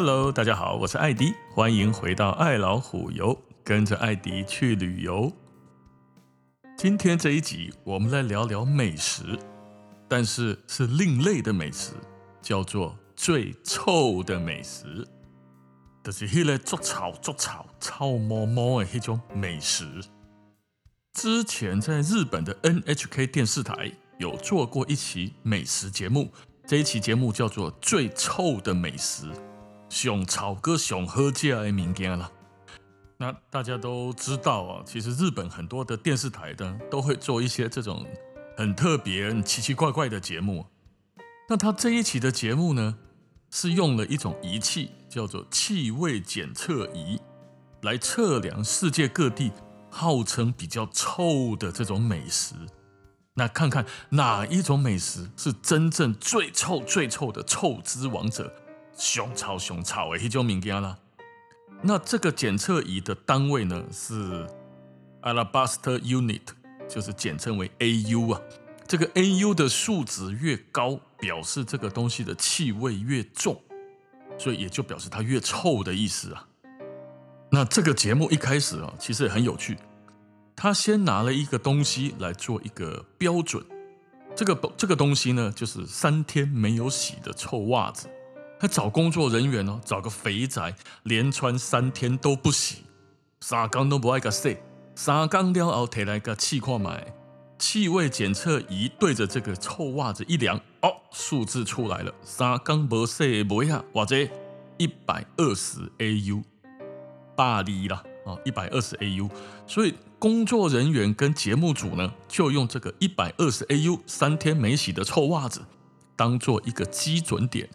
Hello，大家好，我是艾迪，欢迎回到爱老虎游，跟着艾迪去旅游。今天这一集，我们来聊聊美食，但是是另类的美食，叫做最臭的美食，就是迄个做臭做臭臭毛毛的那种美食。之前在日本的 NHK 电视台有做过一期美食节目，这一期节目叫做《最臭的美食》。熊草哥熊喝家的物件了，那大家都知道啊，其实日本很多的电视台呢都会做一些这种很特别、奇奇怪怪的节目。那他这一期的节目呢，是用了一种仪器，叫做气味检测仪，来测量世界各地号称比较臭的这种美食。那看看哪一种美食是真正最臭、最臭的臭之王者。熊超熊超诶，那种物件啦。那这个检测仪的单位呢是 Alabaster Unit，就是简称为 AU 啊。这个 AU 的数值越高，表示这个东西的气味越重，所以也就表示它越臭的意思啊。那这个节目一开始啊，其实也很有趣。他先拿了一个东西来做一个标准，这个这个东西呢，就是三天没有洗的臭袜子。他找工作人员哦，找个肥宅，连穿三天都不洗，三缸都不爱个洗，三缸了后提来个气矿买，气味检测仪对着这个臭袜子一量，哦，数字出来了，三缸不洗不呀，或者一百二十 AU，巴黎啦，哦，一百二十 AU，所以工作人员跟节目组呢，就用这个一百二十 AU 三天没洗的臭袜子，当做一个基准点。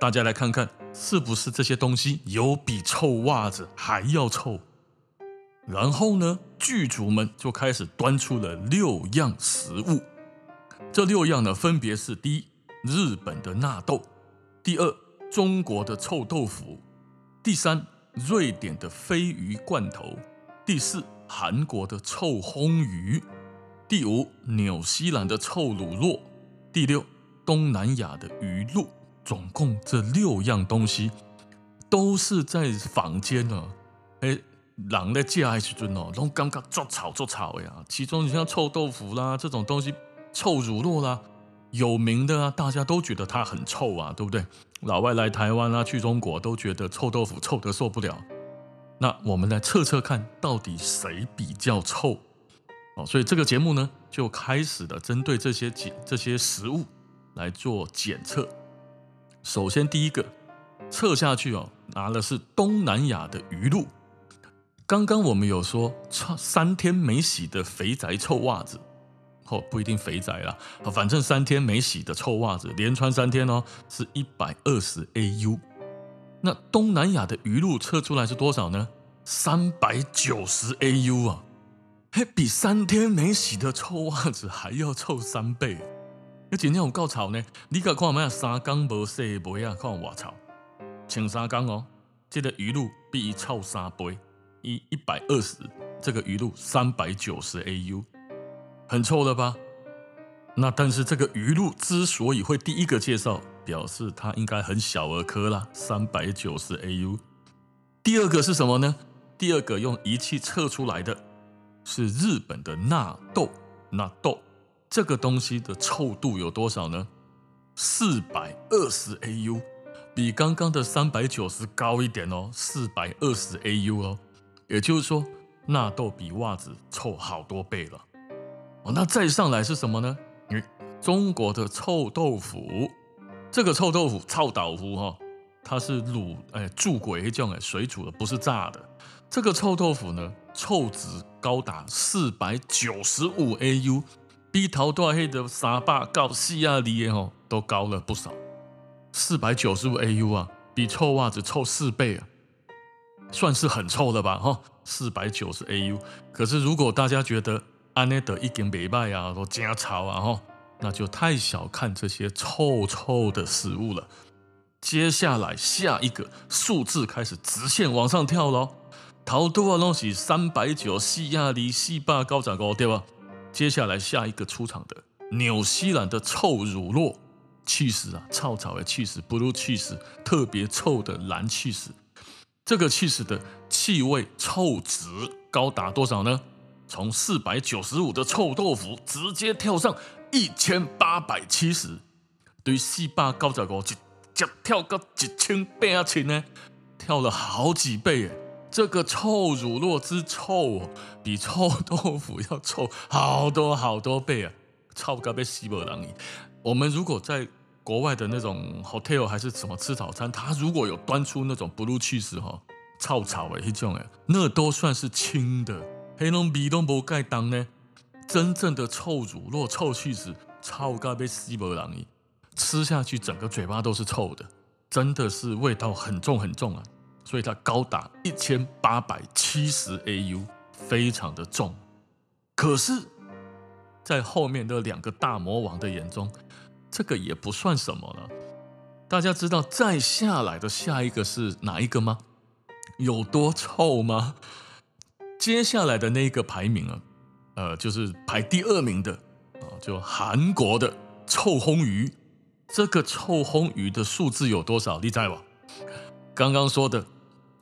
大家来看看，是不是这些东西有比臭袜子还要臭？然后呢，剧组们就开始端出了六样食物。这六样呢，分别是：第一，日本的纳豆；第二，中国的臭豆腐；第三，瑞典的鲱鱼罐头；第四，韩国的臭烘鱼；第五，纽西兰的臭乳酪；第六，东南亚的鱼露。总共这六样东西都是在房间呢，哎，狼在吃的时阵哦，都刚刚做炒做炒呀。其中你像臭豆腐啦，这种东西，臭乳酪啦，有名的啊，大家都觉得它很臭啊，对不对？老外来台湾啊，去中国都觉得臭豆腐臭得受不了。那我们来测测看，到底谁比较臭？哦，所以这个节目呢，就开始了针对这些检这些食物来做检测。首先，第一个测下去哦，拿的是东南亚的鱼露。刚刚我们有说穿，三天没洗的肥宅臭袜子，哦，不一定肥宅啦，反正三天没洗的臭袜子，连穿三天哦，是一百二十 AU。那东南亚的鱼露测出来是多少呢？三百九十 AU 啊，还比三天没洗的臭袜子还要臭三倍。那今天有够臭呢！你可看嘛，三缸无洗的鞋啊，看我操，前三缸哦，这个鱼露比伊臭三倍，一一百二十，这个鱼露三百九十 AU，很臭了吧？那但是这个鱼露之所以会第一个介绍，表示它应该很小儿科啦，三百九十 AU。第二个是什么呢？第二个用仪器测出来的是日本的纳豆，纳豆。这个东西的臭度有多少呢？四百二十 AU，比刚刚的三百九十高一点哦，四百二十 AU 哦，也就是说纳豆比袜子臭好多倍了。哦，那再上来是什么呢？嗯，中国的臭豆腐，这个臭豆腐臭豆腐哈，它是卤哎煮过一种哎水煮的，不是炸的。这个臭豆腐呢，臭值高达四百九十五 AU。比头大黑的三百到四亚里的吼都高了不少，四百九十五 AU 啊，比臭袜子臭四倍啊，算是很臭了吧？哈，四百九十 AU。可是如果大家觉得安内德已经没卖啊，都加潮啊，哈，那就太小看这些臭臭的食物了。接下来下一个数字开始直线往上跳喽，头多啊东西三百九四亚里四百高十五对吧？接下来下一个出场的纽西兰的臭乳酪，起司啊，臭草的起司，blue cheese，特别臭的蓝起司。这个起司的气味臭值高达多少呢？从四百九十五的臭豆腐直接跳上一千八百七十，对四百九十五直接跳到一千八千呢，跳了好几倍耶！这个臭乳酪之臭哦，比臭豆腐要臭好多好多倍啊！臭到被死不人。我们如果在国外的那种 hotel 还是什么吃早餐，他如果有端出那种 blue cheese 哈，臭臭的那种哎，那都算是轻的，黑龙鼻都不盖当呢。真正的臭乳酪、臭 cheese，臭到被死不人，吃下去整个嘴巴都是臭的，真的是味道很重很重啊。所以它高达一千八百七十 AU，非常的重。可是，在后面的两个大魔王的眼中，这个也不算什么了。大家知道再下来的下一个是哪一个吗？有多臭吗？接下来的那一个排名啊，呃，就是排第二名的啊，就韩国的臭烘鱼。这个臭烘鱼的数字有多少？你猜吧。刚刚说的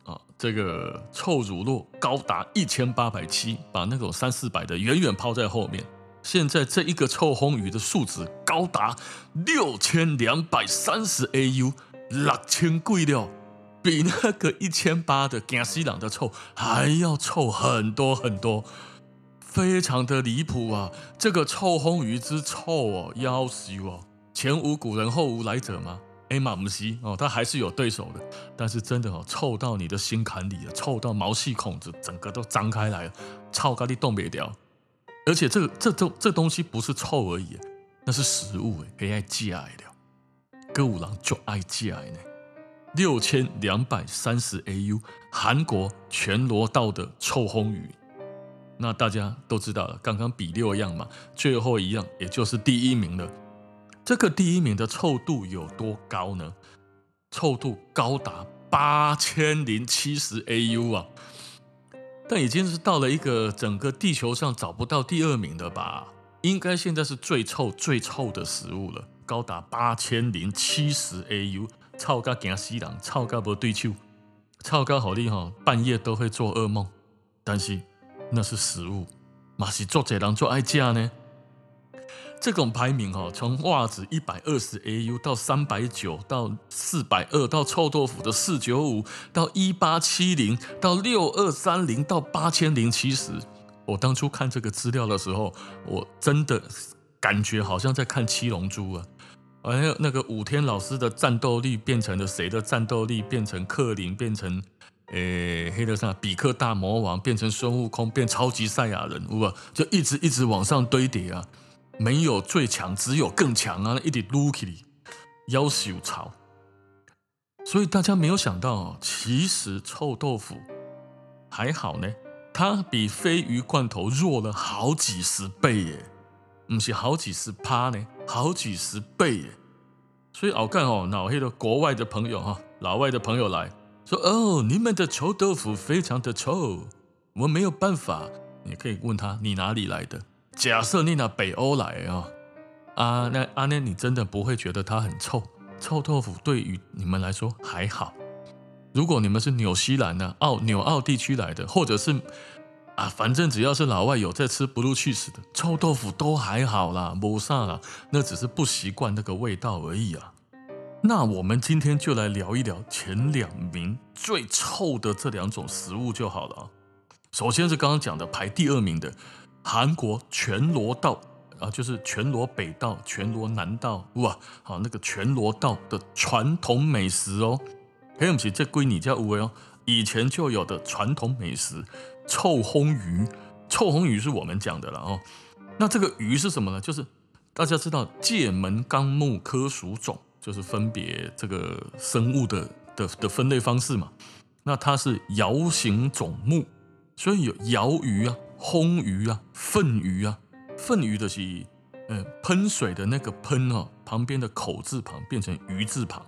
啊，这个臭乳酪高达一千八百七，把那种三四百的远远抛在后面。现在这一个臭魟鱼的数值高达六千两百三十 AU，六千贵了，比那个一千八的加西朗的臭还要臭很多很多，非常的离谱啊！这个臭魟鱼之臭哦，要死哦，前无古人后无来者吗？哎，马姆西哦，他还是有对手的，但是真的哦，臭到你的心坎里了，臭到毛细孔子整个都张开来了，臭咖喱动不了。而且这个这东这东西不是臭而已，那是食物哎，可以爱戒爱的，歌舞郎就爱戒爱呢。六千两百三十 AU，韩国全罗道的臭烘鱼，那大家都知道了，刚刚比六样嘛，最后一样也就是第一名了。这个第一名的臭度有多高呢？臭度高达八千零七十 AU 啊！但已经是到了一个整个地球上找不到第二名的吧？应该现在是最臭最臭的食物了，高达八千零七十 AU，臭到惊死人，臭到不对手，臭到好厉害，半夜都会做噩梦。但是那是食物，嘛是做这人做爱吃呢？这种排名哈，从袜子一百二十 AU 到三百九到四百二到臭豆腐的四九五到一八七零到六二三零到八千零七十。我当初看这个资料的时候，我真的感觉好像在看七龙珠啊！还有那个武天老师的战斗力变成了谁的战斗力？变成克林，变成诶黑德上比克大魔王，变成孙悟空，变超级赛亚人，哇！就一直一直往上堆叠啊！没有最强，只有更强啊！一点撸起来，夭寿潮。所以大家没有想到，其实臭豆腐还好呢，它比鲱鱼罐头弱了好几十倍耶，不是好几十趴呢，好几十倍耶。所以我看哦，老黑的国外的朋友哈，老外的朋友来说哦，你们的臭豆腐非常的臭，我没有办法。你可以问他，你哪里来的？假设你拿北欧来啊，啊，那阿念，你真的不会觉得它很臭？臭豆腐对于你们来说还好。如果你们是纽西兰的澳纽澳地区来的，或者是啊，反正只要是老外有在吃 blue cheese 的臭豆腐都还好啦，没啥啦，那只是不习惯那个味道而已啊。那我们今天就来聊一聊前两名最臭的这两种食物就好了啊。首先是刚刚讲的排第二名的。韩国全罗道啊，就是全罗北道、全罗南道，哇，好那个全罗道的传统美食哦。还有是这归你家五位哦，以前就有的传统美食臭烘鱼，臭烘鱼是我们讲的了哦。那这个鱼是什么呢？就是大家知道界门纲目科属种，就是分别这个生物的的的分类方式嘛。那它是鰩形种目，所以有鰩鱼啊。轰鱼啊，粪鱼啊，粪鱼的是，嗯，喷水的那个喷哦，旁边的口字旁变成鱼字旁，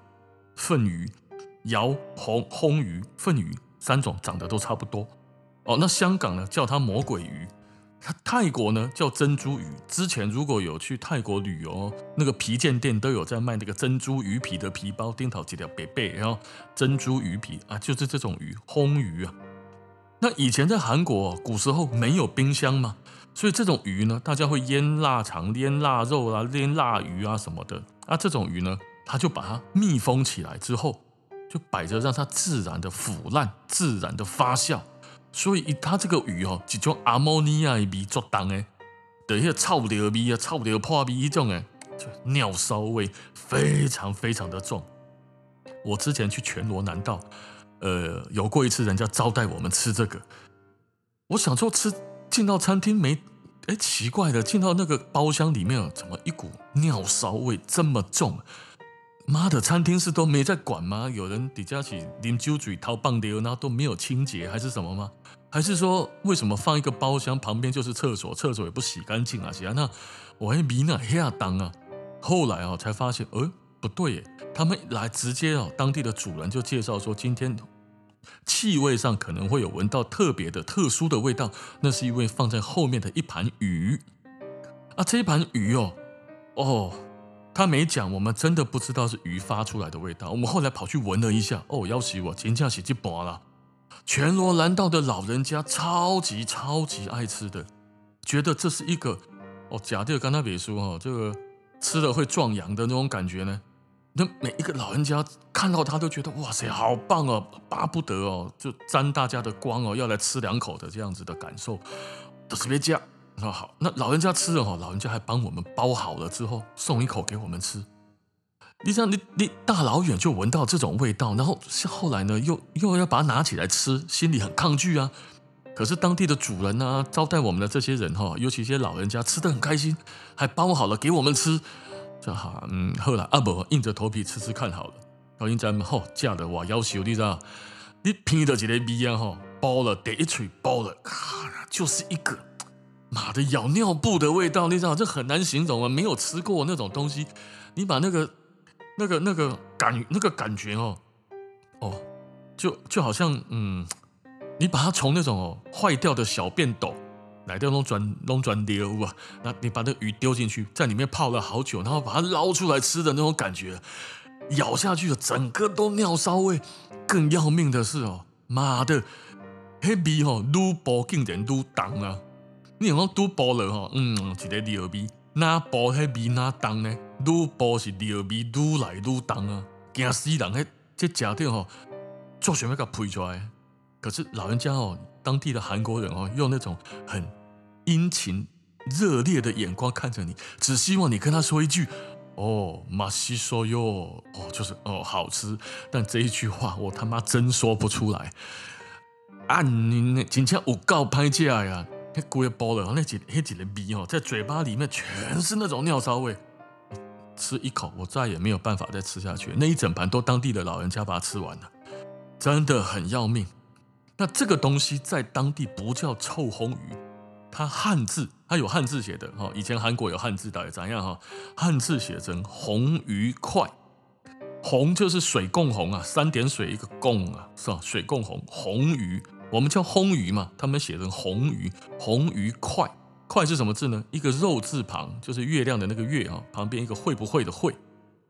粪鱼、鰩、魟、魟鱼、粪鱼三种长得都差不多哦。那香港呢叫它魔鬼鱼，它泰国呢叫珍珠鱼。之前如果有去泰国旅游，那个皮件店都有在卖那个珍珠鱼皮的皮包，丁桃几条贝贝，然后珍珠鱼皮啊，就是这种鱼，魟鱼啊。那以前在韩国古时候没有冰箱嘛，所以这种鱼呢，大家会腌腊肠、腌腊肉啊、腌腊鱼啊什么的。那，这种鱼呢，他就把它密封起来之后，就摆着让它自然的腐烂、自然的发酵。所以它这个鱼哦，一种阿摩尼亚的味作当诶，的一些臭掉味啊、臭掉破味一种诶，就尿骚味非常非常的重。我之前去全罗南道，呃，有过一次人家招待我们吃这个，我想说吃进到餐厅没，哎，奇怪的，进到那个包厢里面，怎么一股尿骚味这么重？妈的，餐厅是都没在管吗？有人底下起啉酒嘴掏棒丢，然后都没有清洁还是什么吗？还是说为什么放一个包厢旁边就是厕所，厕所也不洗干净啊？其他，那我还迷那，黑啊当啊！后来啊才发现，呃，不对耶，他们来直接哦，当地的主人就介绍说，今天气味上可能会有闻到特别的、特殊的味道，那是因为放在后面的一盘鱼啊，这一盘鱼哦，哦。他没讲，我们真的不知道是鱼发出来的味道。我们后来跑去闻了一下，哦，要死我，真正是一般了。全罗南道的老人家超级超级爱吃的，觉得这是一个哦，假的刚才别说哦，这个吃了会壮阳的那种感觉呢。那每一个老人家看到他都觉得哇塞，好棒哦，巴不得哦，就沾大家的光哦，要来吃两口的这样子的感受，都是别讲。那好，那老人家吃了哈，老人家还帮我们包好了之后送一口给我们吃。你想，你你大老远就闻到这种味道，然后后来呢，又又要把它拿起来吃，心里很抗拒啊。可是当地的主人呢，招待我们的这些人哈，尤其一些老人家吃得很开心，还包好了给我们吃。这哈，嗯，后来啊不，硬着头皮吃吃看好了。到现在吼，嫁的我要求你知道，你品的这个味啊吼，包了第一锤包了，咔，就是一个。妈的，咬尿布的味道，你知道这很难形容啊！没有吃过那种东西，你把那个、那个、那个感、那个感觉哦，哦，就就好像嗯，你把它从那种哦坏掉的小便斗来掉弄转弄转流啊，那你把那鱼丢进去，在里面泡了好久，然后把它捞出来吃的那种感觉，咬下去的整个都尿骚味。更要命的是哦，妈的，黑味哦，愈薄竟然愈重啊！你讲拄薄了吼，嗯，一个尿味，那薄迄味那重呢？愈薄是尿味愈来愈重啊，惊死人！迄这食着吼，做什么给它配出来？可是老人家哦，当地的韩国人哦，用那种很殷勤、热烈的眼光看着你，只希望你跟他说一句：“哦，马西说哟，哦，就是哦，好吃。”但这一句话我他妈真说不出来。啊，你那今天有够歹食呀！那龟包了，那几那几的味哦，在嘴巴里面全是那种尿骚味。吃一口，我再也没有办法再吃下去。那一整盘都当地的老人家把它吃完了，真的很要命。那这个东西在当地不叫臭魟鱼，它汉字它有汉字写的哈。以前韩国有汉字的，怎样哈？汉字写成红鱼块，红就是水共红啊，三点水一个共啊，是吧？水共红，红鱼。我们叫魟鱼嘛，他们写成红鱼，红鱼块，块是什么字呢？一个肉字旁，就是月亮的那个月啊，旁边一个会不会的会，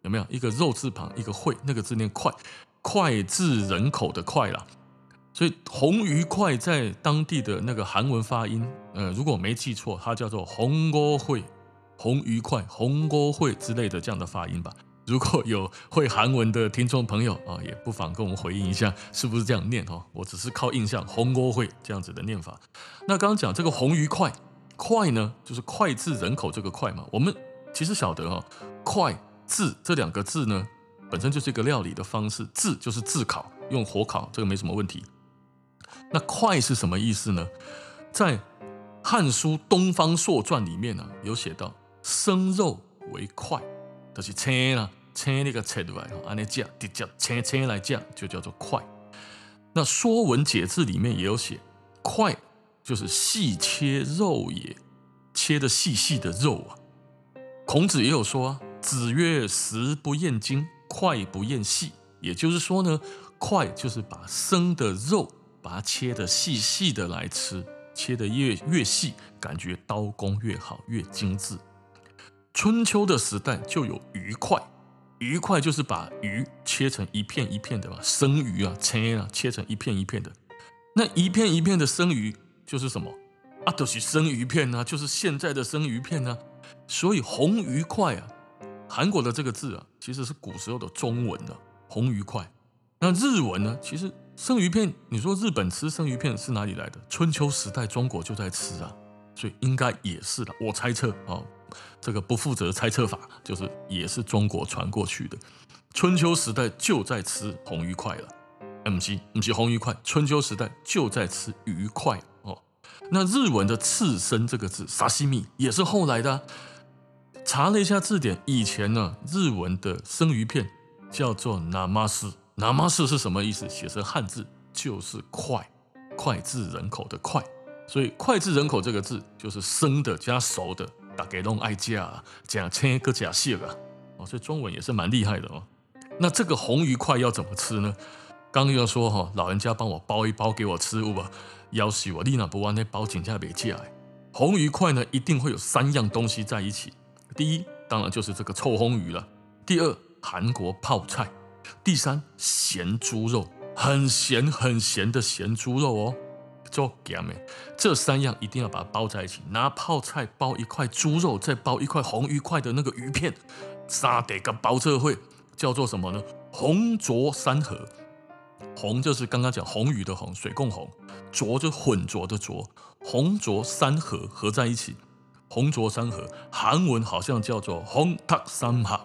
有没有？一个肉字旁，一个会，那个字念脍，脍炙人口的脍啦。所以红鱼块在当地的那个韩文发音，呃，如果没记错，它叫做红锅会，红鱼块，红锅会之类的这样的发音吧。如果有会韩文的听众朋友啊，也不妨跟我们回应一下，是不是这样念哈？我只是靠印象，红锅会这样子的念法。那刚刚讲这个红鱼块，块呢，就是脍炙人口这个脍嘛。我们其实晓得哈，脍炙这两个字呢，本身就是一个料理的方式，炙就是炙烤，用火烤，这个没什么问题。那脍是什么意思呢？在《汉书·东方朔传》里面呢、啊，有写到生肉为脍，就是切啦。切那个切对吧？按那讲，直接切切来讲，就叫做脍。那《说文解字》里面也有写，脍就是细切肉也，切的细细的肉啊。孔子也有说啊，子曰：“食不厌精，脍不厌细。”也就是说呢，脍就是把生的肉，把它切的细细的来吃，切得越越细，感觉刀工越好，越精致。春秋的时代就有鱼块，鱼块就是把鱼切成一片一片的嘛，生鱼啊，切啊，切成一片一片的。那一片一片的生鱼就是什么？啊，都、就是生鱼片啊，就是现在的生鱼片啊。所以红鱼块啊，韩国的这个字啊，其实是古时候的中文的、啊、红鱼块。那日文呢？其实生鱼片，你说日本吃生鱼片是哪里来的？春秋时代中国就在吃啊，所以应该也是的。我猜测啊。哦这个不负责猜测法，就是也是中国传过去的。春秋时代就在吃红鱼块了，不是不是红鱼块，春秋时代就在吃鱼块哦。那日文的刺身这个字，沙西米也是后来的。查了一下字典，以前呢，日文的生鱼片叫做ナマス，ナマス是什么意思？写成汉字就是脍，脍炙人口的脍，所以脍炙人口这个字就是生的加熟的。大家都爱加，加青个加蟹啊，哦，所以中文也是蛮厉害的哦。那这个红鱼块要怎么吃呢？刚刚要说哈，老人家帮我包一包给我吃，不？要挟我，你那不完那包紧价别价。红鱼块呢，一定会有三样东西在一起。第一，当然就是这个臭魟鱼了。第二，韩国泡菜。 第三，咸猪肉，很咸很咸的咸猪肉哦。做咸的，这三样一定要把它包在一起。拿泡菜包一块猪肉，再包一块红鱼块的那个鱼片，三得个包这会叫做什么呢？红浊三合。红就是刚刚讲红鱼的红，水共红；浊就混浊的浊，红浊三合合在一起。红浊三合，韩文好像叫做红塔三哈，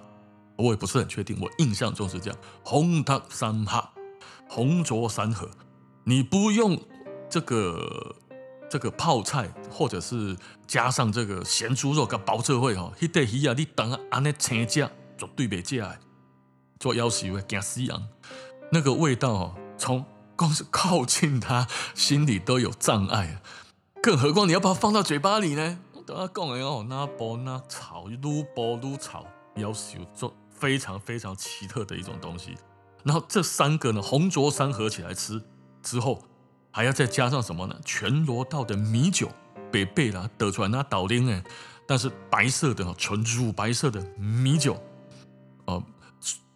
我也不是很确定，我印象中是这样。红塔三哈，红灼三合，你不用。这个这个泡菜，或者是加上这个咸猪肉跟包车会哈，那块鱼啊，你等下安尼青椒绝对别加，做夭寿会惊死人，那个味道，从光是靠近它，心里都有障碍，更何况你要把它放到嘴巴里呢？我等下讲的哦，那包那炒，撸包撸炒，夭寿做非常非常奇特的一种东西。然后这三个呢，红灼三合起来吃之后。还要再加上什么呢？全罗道的米酒，北贝啦得出来那倒丁哎，但是白色的纯乳白色的米酒，哦，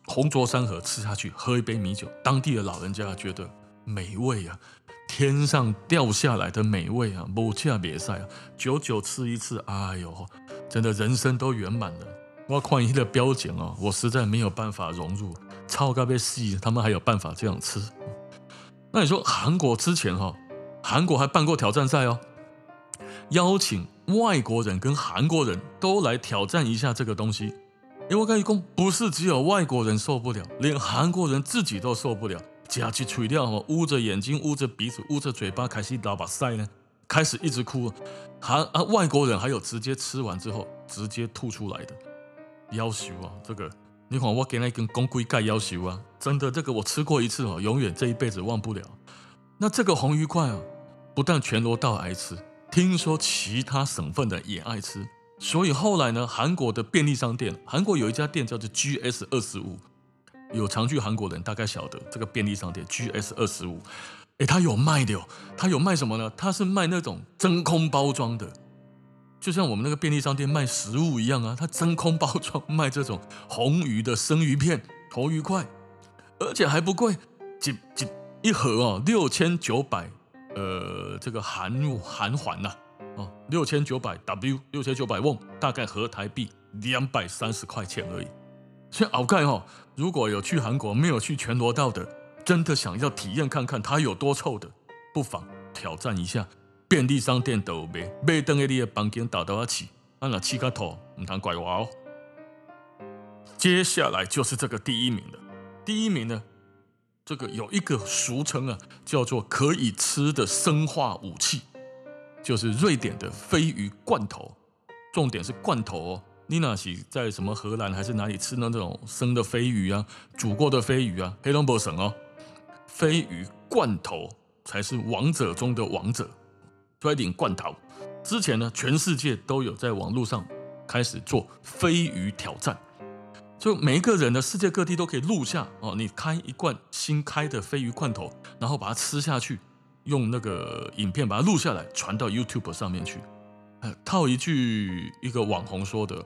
红灼三合吃下去，喝一杯米酒，当地的老人家觉得美味啊，天上掉下来的美味啊，无价别赛啊，久久吃一次，哎呦，真的人生都圆满了。我看一的标奖哦，我实在没有办法融入，超咖啡细，他们还有办法这样吃。那你说韩国之前哈，韩国还办过挑战赛哦，邀请外国人跟韩国人都来挑战一下这个东西。因为我跟你讲，不是只有外国人受不了，连韩国人自己都受不了，夹起嘴料哈，捂着眼睛、捂着鼻子、捂着嘴巴，开始打把赛呢，开始一直哭。韩啊，外国人还有直接吃完之后直接吐出来的，要求啊，这个。你看我给那根公龟盖要求啊，真的这个我吃过一次哦，永远这一辈子忘不了。那这个红鱼块啊，不但全罗道爱吃，听说其他省份的也爱吃。所以后来呢，韩国的便利商店，韩国有一家店叫做 GS 二十五，有常去韩国人大概晓得这个便利商店 GS 二十五，诶，它有卖的哦，它有卖什么呢？它是卖那种真空包装的。就像我们那个便利商店卖食物一样啊，它真空包装卖这种红鱼的生鱼片、头鱼块，而且还不贵，几几一盒哦，六千九百，呃，这个韩韩环呐，哦，六千九百 W，六千九百瓮，大概合台币两百三十块钱而已。所以，鳌盖哈，如果有去韩国没有去全罗道的，真的想要体验看看它有多臭的，不妨挑战一下。便利商店都有卖，买等下你的房间倒倒起，啊那起个头，唔通怪我哦。接下来就是这个第一名了。第一名呢，这个有一个俗称啊，叫做可以吃的生化武器，就是瑞典的飞鱼罐头。重点是罐头哦，你那是在什么荷兰还是哪里吃那种生的飞鱼啊，煮过的飞鱼啊，黑龙江省哦，飞鱼罐头才是王者中的王者。飞鱼罐头，之前呢，全世界都有在网络上开始做飞鱼挑战，就每一个人呢世界各地都可以录下哦，你开一罐新开的飞鱼罐头，然后把它吃下去，用那个影片把它录下来，传到 YouTube 上面去。呃套一句一个网红说的：“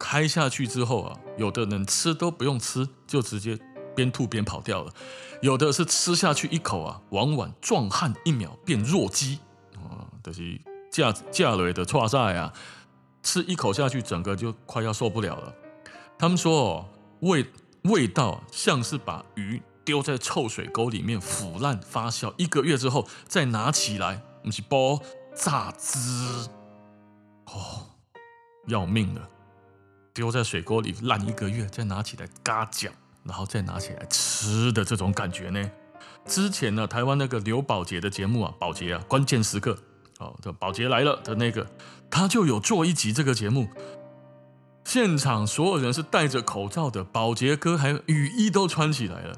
开下去之后啊，有的人吃都不用吃，就直接边吐边跑掉了；有的是吃下去一口啊，往往壮汉一秒变弱鸡，就是架架雷的挫赛啊，吃一口下去，整个就快要受不了了。他们说哦，味味道像是把鱼丢在臭水沟里面腐烂发酵一个月之后再拿起来，不是包榨汁。”哦，要命了！丢在水沟里烂一个月，再拿起来嘎酱，然后再拿起来吃的这种感觉呢？之前呢，台湾那个刘宝杰的节目啊，宝杰啊，关键时刻，哦，的，保洁来了的那个，他就有做一集这个节目，现场所有人是戴着口罩的，保洁哥还有雨衣都穿起来了。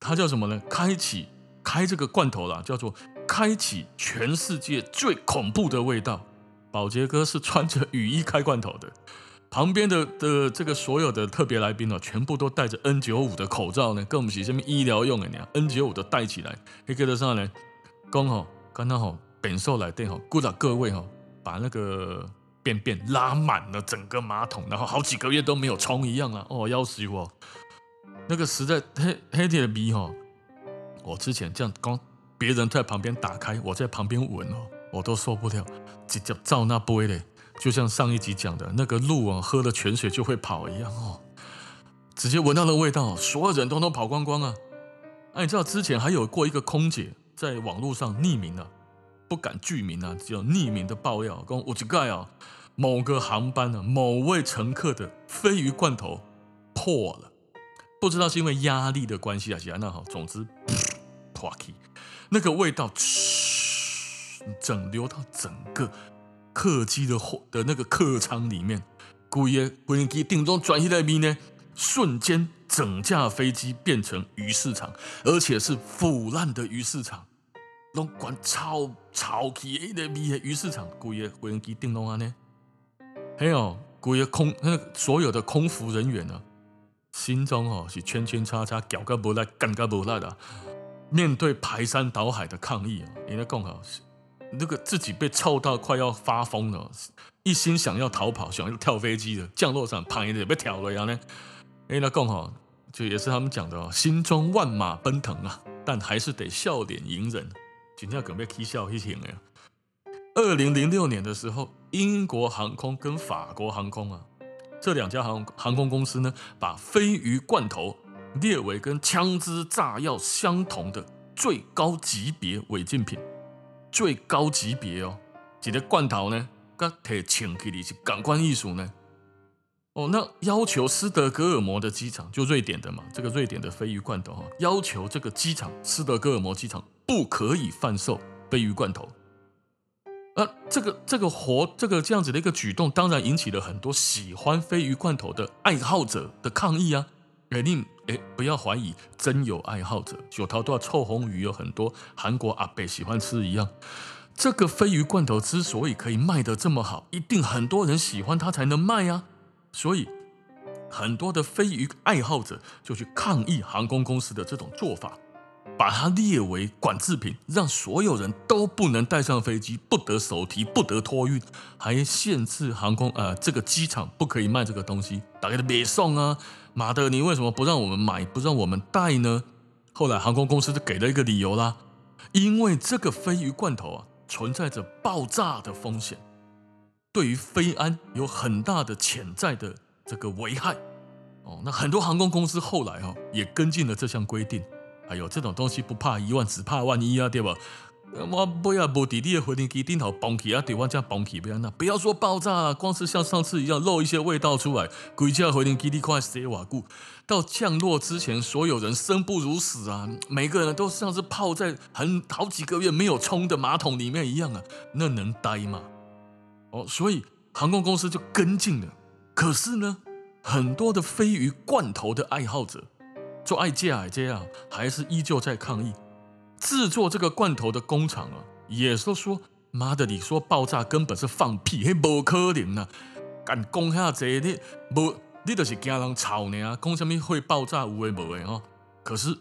他叫什么呢？开启开这个罐头啦，叫做开启全世界最恐怖的味道。保洁哥是穿着雨衣开罐头的，旁边的的这个所有的特别来宾哦，全部都戴着 N 九五的口罩呢，跟我们是什么医疗用的那样，N 九五都戴起来，可以得上呢，刚好刚刚好，本寿来电哈，鼓掌各位哈，把那个便便拉满了整个马桶，然后好几个月都没有冲一样了，哦，要死我，那个实在黑黑铁的逼哈，我之前这样刚别人在旁边打开，我在旁边闻哦。我都受不了，直接照那杯嘞，就像上一集讲的那个鹿啊，喝了泉水就会跑一样哦，直接闻到的味道，所有人都都跑光光啊！哎，你知道之前还有过一个空姐在网络上匿名啊，不敢具名啊，只有匿名的爆料，讲有一盖啊，某个航班啊，某位乘客的鯡鱼罐头破了，不知道是因为压力的关系还是怎样好，总之破气，那个味道。整流到整个客机的货的那个客舱里面，故意飞机顶中转移来面呢，瞬间整架飞机变成鱼市场，而且是腐烂的鱼市场，拢管超超气的那边的鱼市场，故意飞机顶中啊呢，还有故意空那所有的空服人员呢，心中哦是圈圈叉叉，脚个不赖，干个不赖的，面对排山倒海的抗议啊，人家讲好。那个自己被臭到快要发疯了，一心想要逃跑，想要跳飞机的，降落伞啪一下被挑了呀呢。哎，那更好，就也是他们讲的哦，心中万马奔腾啊，但还是得笑脸迎人。今天准备起笑一停了。二零零六年的时候，英国航空跟法国航空啊，这两家航航空公司呢，把鯡鱼罐头列为跟枪支炸药相同的最高级别违禁品。最高级别哦，一个罐头呢，跟提请起的是感官艺术呢。哦，那要求斯德哥尔摩的机场，就瑞典的嘛，这个瑞典的鯡鱼罐头哈，要求这个机场斯德哥尔摩机场不可以贩售鲱鱼罐头。啊，这个这个活这个这样子的一个举动，当然引起了很多喜欢鲱鱼罐头的爱好者的抗议啊。肯定哎，不要怀疑，真有爱好者。九桃多臭红鱼有很多韩国阿伯喜欢吃一样。这个鲱鱼罐头之所以可以卖得这么好，一定很多人喜欢它才能卖啊。所以很多的鲱鱼爱好者就去抗议航空公司的这种做法。把它列为管制品，让所有人都不能带上飞机，不得手提，不得托运，还限制航空呃这个机场不可以卖这个东西，大家都别送啊！妈的，你为什么不让我们买，不让我们带呢？后来航空公司就给了一个理由啦，因为这个鲱鱼罐头啊存在着爆炸的风险，对于飞安有很大的潜在的这个危害。哦，那很多航空公司后来哦也跟进了这项规定。哎呦，这种东西不怕一万，只怕万一啊，对吧？我不要不滴滴的飞行机顶头崩起啊，对我这样崩起不要那，不要说爆炸了，光是像上次一样漏一些味道出来，规架飞行机你快死瓦固。到降落之前，所有人生不如死啊，每个人都像是泡在很好几个月没有冲的马桶里面一样啊，那能待吗？哦，所以航空公司就跟进了。可是呢，很多的飞鱼罐头的爱好者。做爱戒爱戒啊，还是依旧在抗议。制作这个罐头的工厂啊，也是说：“妈的，你说爆炸根本是放屁，嘿，不可能啊！敢讲下这你不，你就是惊人吵呢，讲什么会爆炸，无为无为哦。可是，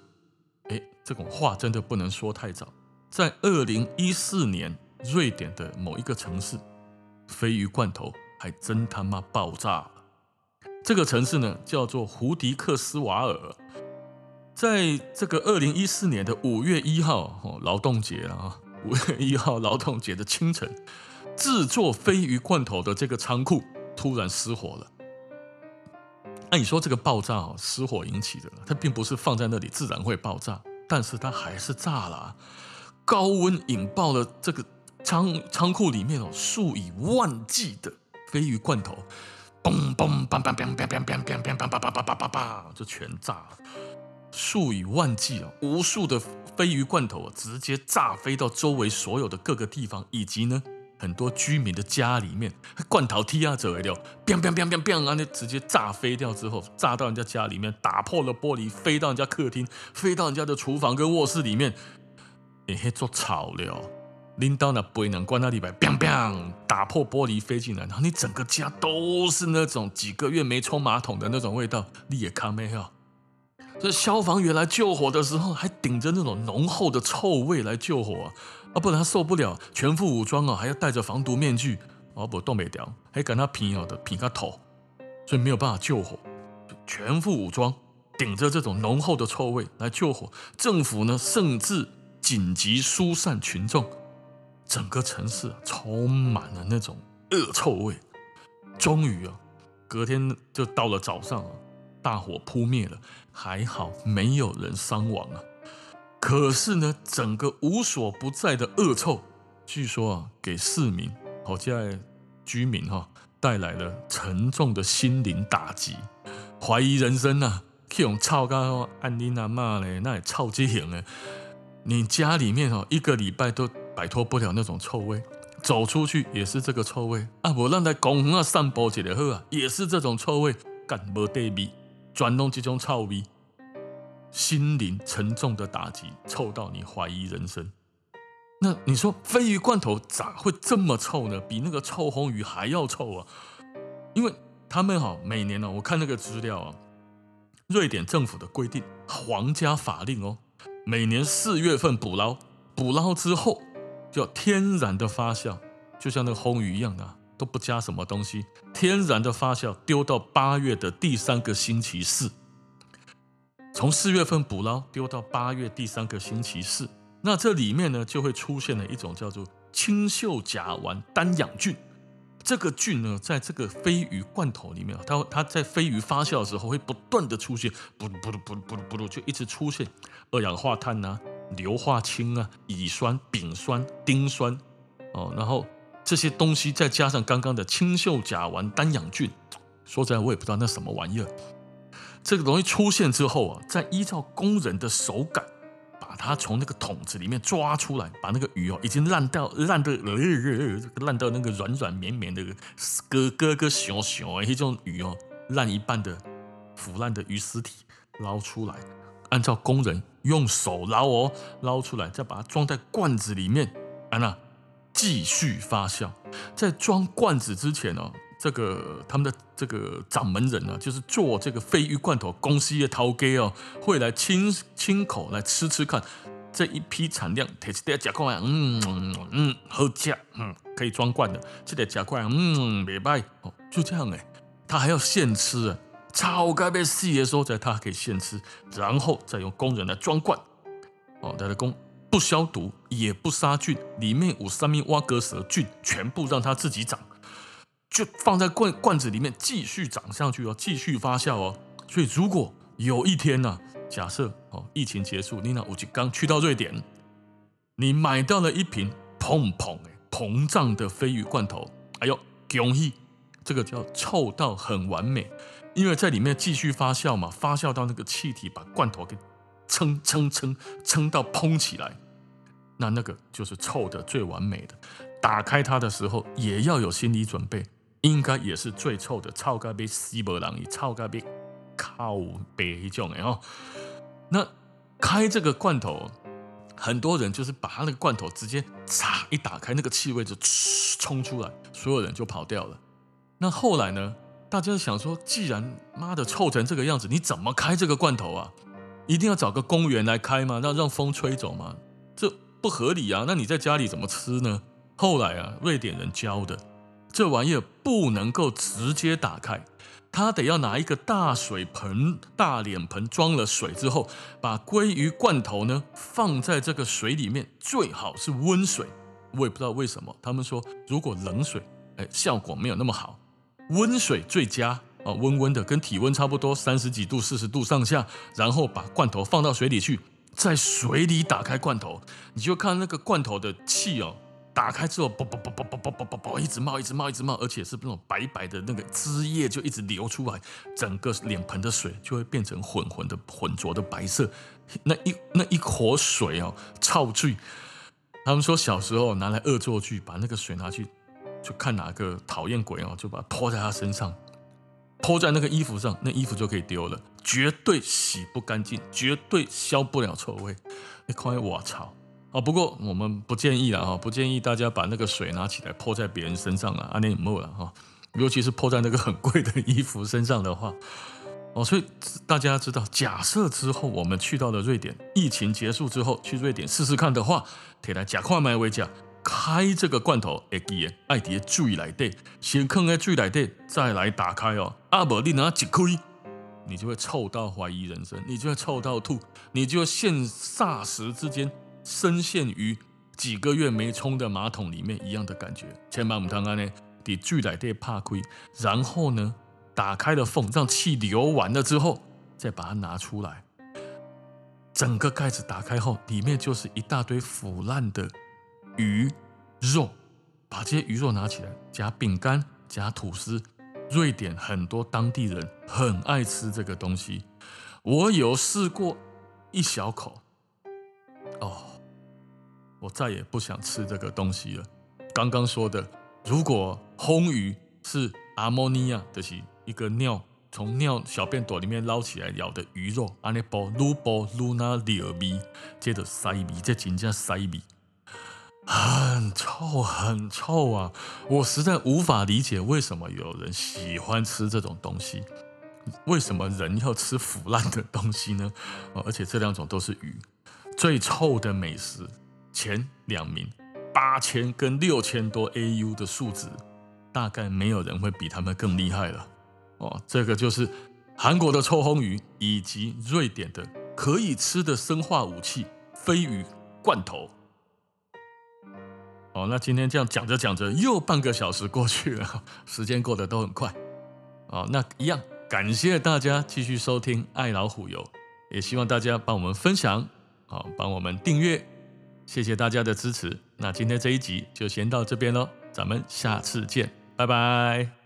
哎，这种话真的不能说太早。在二零一四年，瑞典的某一个城市，鲱鱼罐头还真他妈爆炸了。这个城市呢，叫做胡迪克斯瓦尔。在这个二零一四年的五月一号，哦，劳动节了啊，五月一号劳动节的清晨，制作鲱鱼罐头的这个仓库突然失火了。那你说这个爆炸哦，失火引起的，它并不是放在那里自然会爆炸，但是它还是炸了。高温引爆了这个仓仓库里面哦，数以万计的鲱鱼罐头，嘣嘣嘣嘣嘣嘣嘣嘣嘣嘣嘣嘣嘣嘣，就全炸了。数以万计啊，无数的鲱鱼罐头啊，直接炸飞到周围所有的各个地方，以及呢。很多居民的家里面，罐头踢啊走一溜，砰砰砰砰砰啊，那直接炸飞掉之后，炸到人家家里面，打破了玻璃，飞到人家客厅，飞到人家的厨房跟卧室里面，哎嘿，做草了，拎到那杯能关到里边，砰砰，打破玻璃飞进来，然后你整个家都是那种几个月没冲马桶的那种味道，你也看没有？这消防员来救火的时候，还顶着那种浓厚的臭味来救火啊！不然他受不了，全副武装啊，还要戴着防毒面具，啊不冻没掉，还跟他拼哦的拼个头，所以没有办法救火，全副武装，顶着这种浓厚的臭味来救火。政府呢，甚至紧急疏散群众，整个城市，充满了那种恶臭味。终于啊，隔天就到了早上啊，大火扑灭了，还好没有人伤亡啊。可是呢，整个无所不在的恶臭，据说啊，给市民、好在居民哈、啊，带来了沉重的心灵打击，怀疑人生呐、啊。这种臭到安妮娜骂嘞，那也臭极行了。你家里面哦，一个礼拜都摆脱不了那种臭味，走出去也是这个臭味啊。我让在公园啊散步起来喝啊，也是这种臭味，干没对比，转动这种臭味。心灵沉重的打击，臭到你怀疑人生。那你说鲱鱼罐头咋会这么臭呢？比那个臭魟鱼还要臭啊！因为他们哈每年呢，我看那个资料啊，瑞典政府的规定，皇家法令哦，每年四月份捕捞，捕捞之后就要天然的发酵，就像那个魟鱼一样的，都不加什么东西，天然的发酵，丢到八月的第三个星期四。从四月份捕捞丢到八月第三个星期四，那这里面呢就会出现了一种叫做青溴甲烷单氧菌。这个菌呢，在这个鯡鱼罐头里面，它它在鯡鱼发酵的时候会不断的出现，不噜不不不不，就一直出现二氧化碳啊、硫化氢啊、乙酸、丙酸、丁酸哦，然后这些东西再加上刚刚的青溴甲烷单氧菌，说实在，我也不知道那什么玩意儿。这个东西出现之后啊，再依照工人的手感，把它从那个桶子里面抓出来，把那个鱼哦，已经烂掉烂的呃呃烂到那个软软绵绵的咯咯咯熊熊哎，这种鱼哦，烂一半的腐烂的鱼尸体捞出来，按照工人用手捞哦捞出来，再把它装在罐子里面，安娜继续发酵。在装罐子之前哦。这个他们的这个掌门人呢、就是做这个鲱鱼罐头公司的头家哦，会来亲亲口来吃吃看这一批产量，提起来夹块，嗯嗯，好吃，嗯，可以装罐的，这得夹块，嗯，没败哦，就这样哎，他还要现吃啊，超该被死的时候，在他可以现吃，然后再用工人来装罐，哦，他的工不消毒也不杀菌，里面有三面挖格蛇菌，全部让它自己长。就放在罐罐子里面继续长上去哦，继续发酵哦。所以如果有一天呢、假设哦疫情结束，你那我就刚去到瑞典，你买到了一瓶砰砰诶膨胀的鲱鱼罐头，哎呦恭喜，这个叫臭到很完美，因为在里面继续发酵嘛，发酵到那个气体把罐头给撑撑撑撑到膨起来，那那个就是臭的最完美的。打开它的时候也要有心理准备。应该也是最臭的，臭到被西伯狼一臭到被靠北一种哎哦。那开这个罐头，很多人就是把他那个罐头直接嚓一打开，那个气味就冲出来，所有人就跑掉了。那后来呢？大家想说，既然妈的臭成这个样子，你怎么开这个罐头啊？一定要找个公园来开吗？让让风吹走吗？不合理啊！那你在家里怎么吃呢？后来啊，瑞典人教的，这玩意儿不能够直接打开，他得要拿一个大水盆、大脸盆装了水之后，把鲑鱼罐头呢放在这个水里面，最好是温水。我也不知道为什么，他们说如果冷水，哎，效果没有那么好，温水最佳啊，温温的，跟体温差不多，三十几度、四十度上下，然后把罐头放到水里去。在水里打开罐头你就看那个罐头的气哦打开之后啵啵啵啵啵啵啵啵啵一直冒一直冒一直冒而且是那种白白的那个汁液就一直流出来整个脸盆的水就会变成浑浑的浑浊的白色那一那一口水哦超巨他们说小时候拿来恶作剧把那个水拿去就看哪个讨厌鬼哦就把它泼在他身上泼在那个衣服上那衣服就可以丢了绝对洗不干净，绝对消不了臭味。你看，我操！啊，不过我们不建议了哈，不建议大家把那个水拿起来泼在别人身上了，啊，那没了哈，尤其是泼在那个很贵的衣服身上的话，哦，所以大家知道，假设之后我们去到了瑞典，疫情结束之后去瑞典试试看的话，铁来假矿买为假。开这个罐头，会记得爱在水里底，先放在水里底，再来打开哦。阿伯，你拿一开，你就会臭到怀疑人生，你就会臭到吐，你就现霎时之间深陷于几个月没冲的马桶里面一样的感觉。千万不能安呢，在水里底拍开，然后呢，打开了缝，让气流完了之后，再把它拿出来。整个盖子打开后，里面就是一大堆腐烂的。鱼肉，把这些鱼肉拿起来，夹饼干，夹吐司。瑞典很多当地人很爱吃这个东西，我有试过一小口，哦，我再也不想吃这个东西了。刚刚说的，如果烘鱼是阿莫尼亚，就是一个尿从尿小便斗里面捞起来咬的鱼肉，安尼包撸包撸那里味，接着塞米，这真正塞米。很臭，很臭啊！我实在无法理解为什么有人喜欢吃这种东西。为什么人要吃腐烂的东西呢？而且这两种都是鱼。最臭的美食前两名，八千跟六千多 AU 的数值，大概没有人会比他们更厉害了。哦，这个就是韩国的臭烘鱼，以及瑞典的可以吃的生化武器——鯡鱼罐头。哦，那今天这样讲着讲着，又半个小时过去了，时间过得都很快。哦，那一样，感谢大家继续收听爱老虎油，也希望大家帮我们分享，好，帮我们订阅，谢谢大家的支持。那今天这一集就先到这边喽，咱们下次见，拜拜。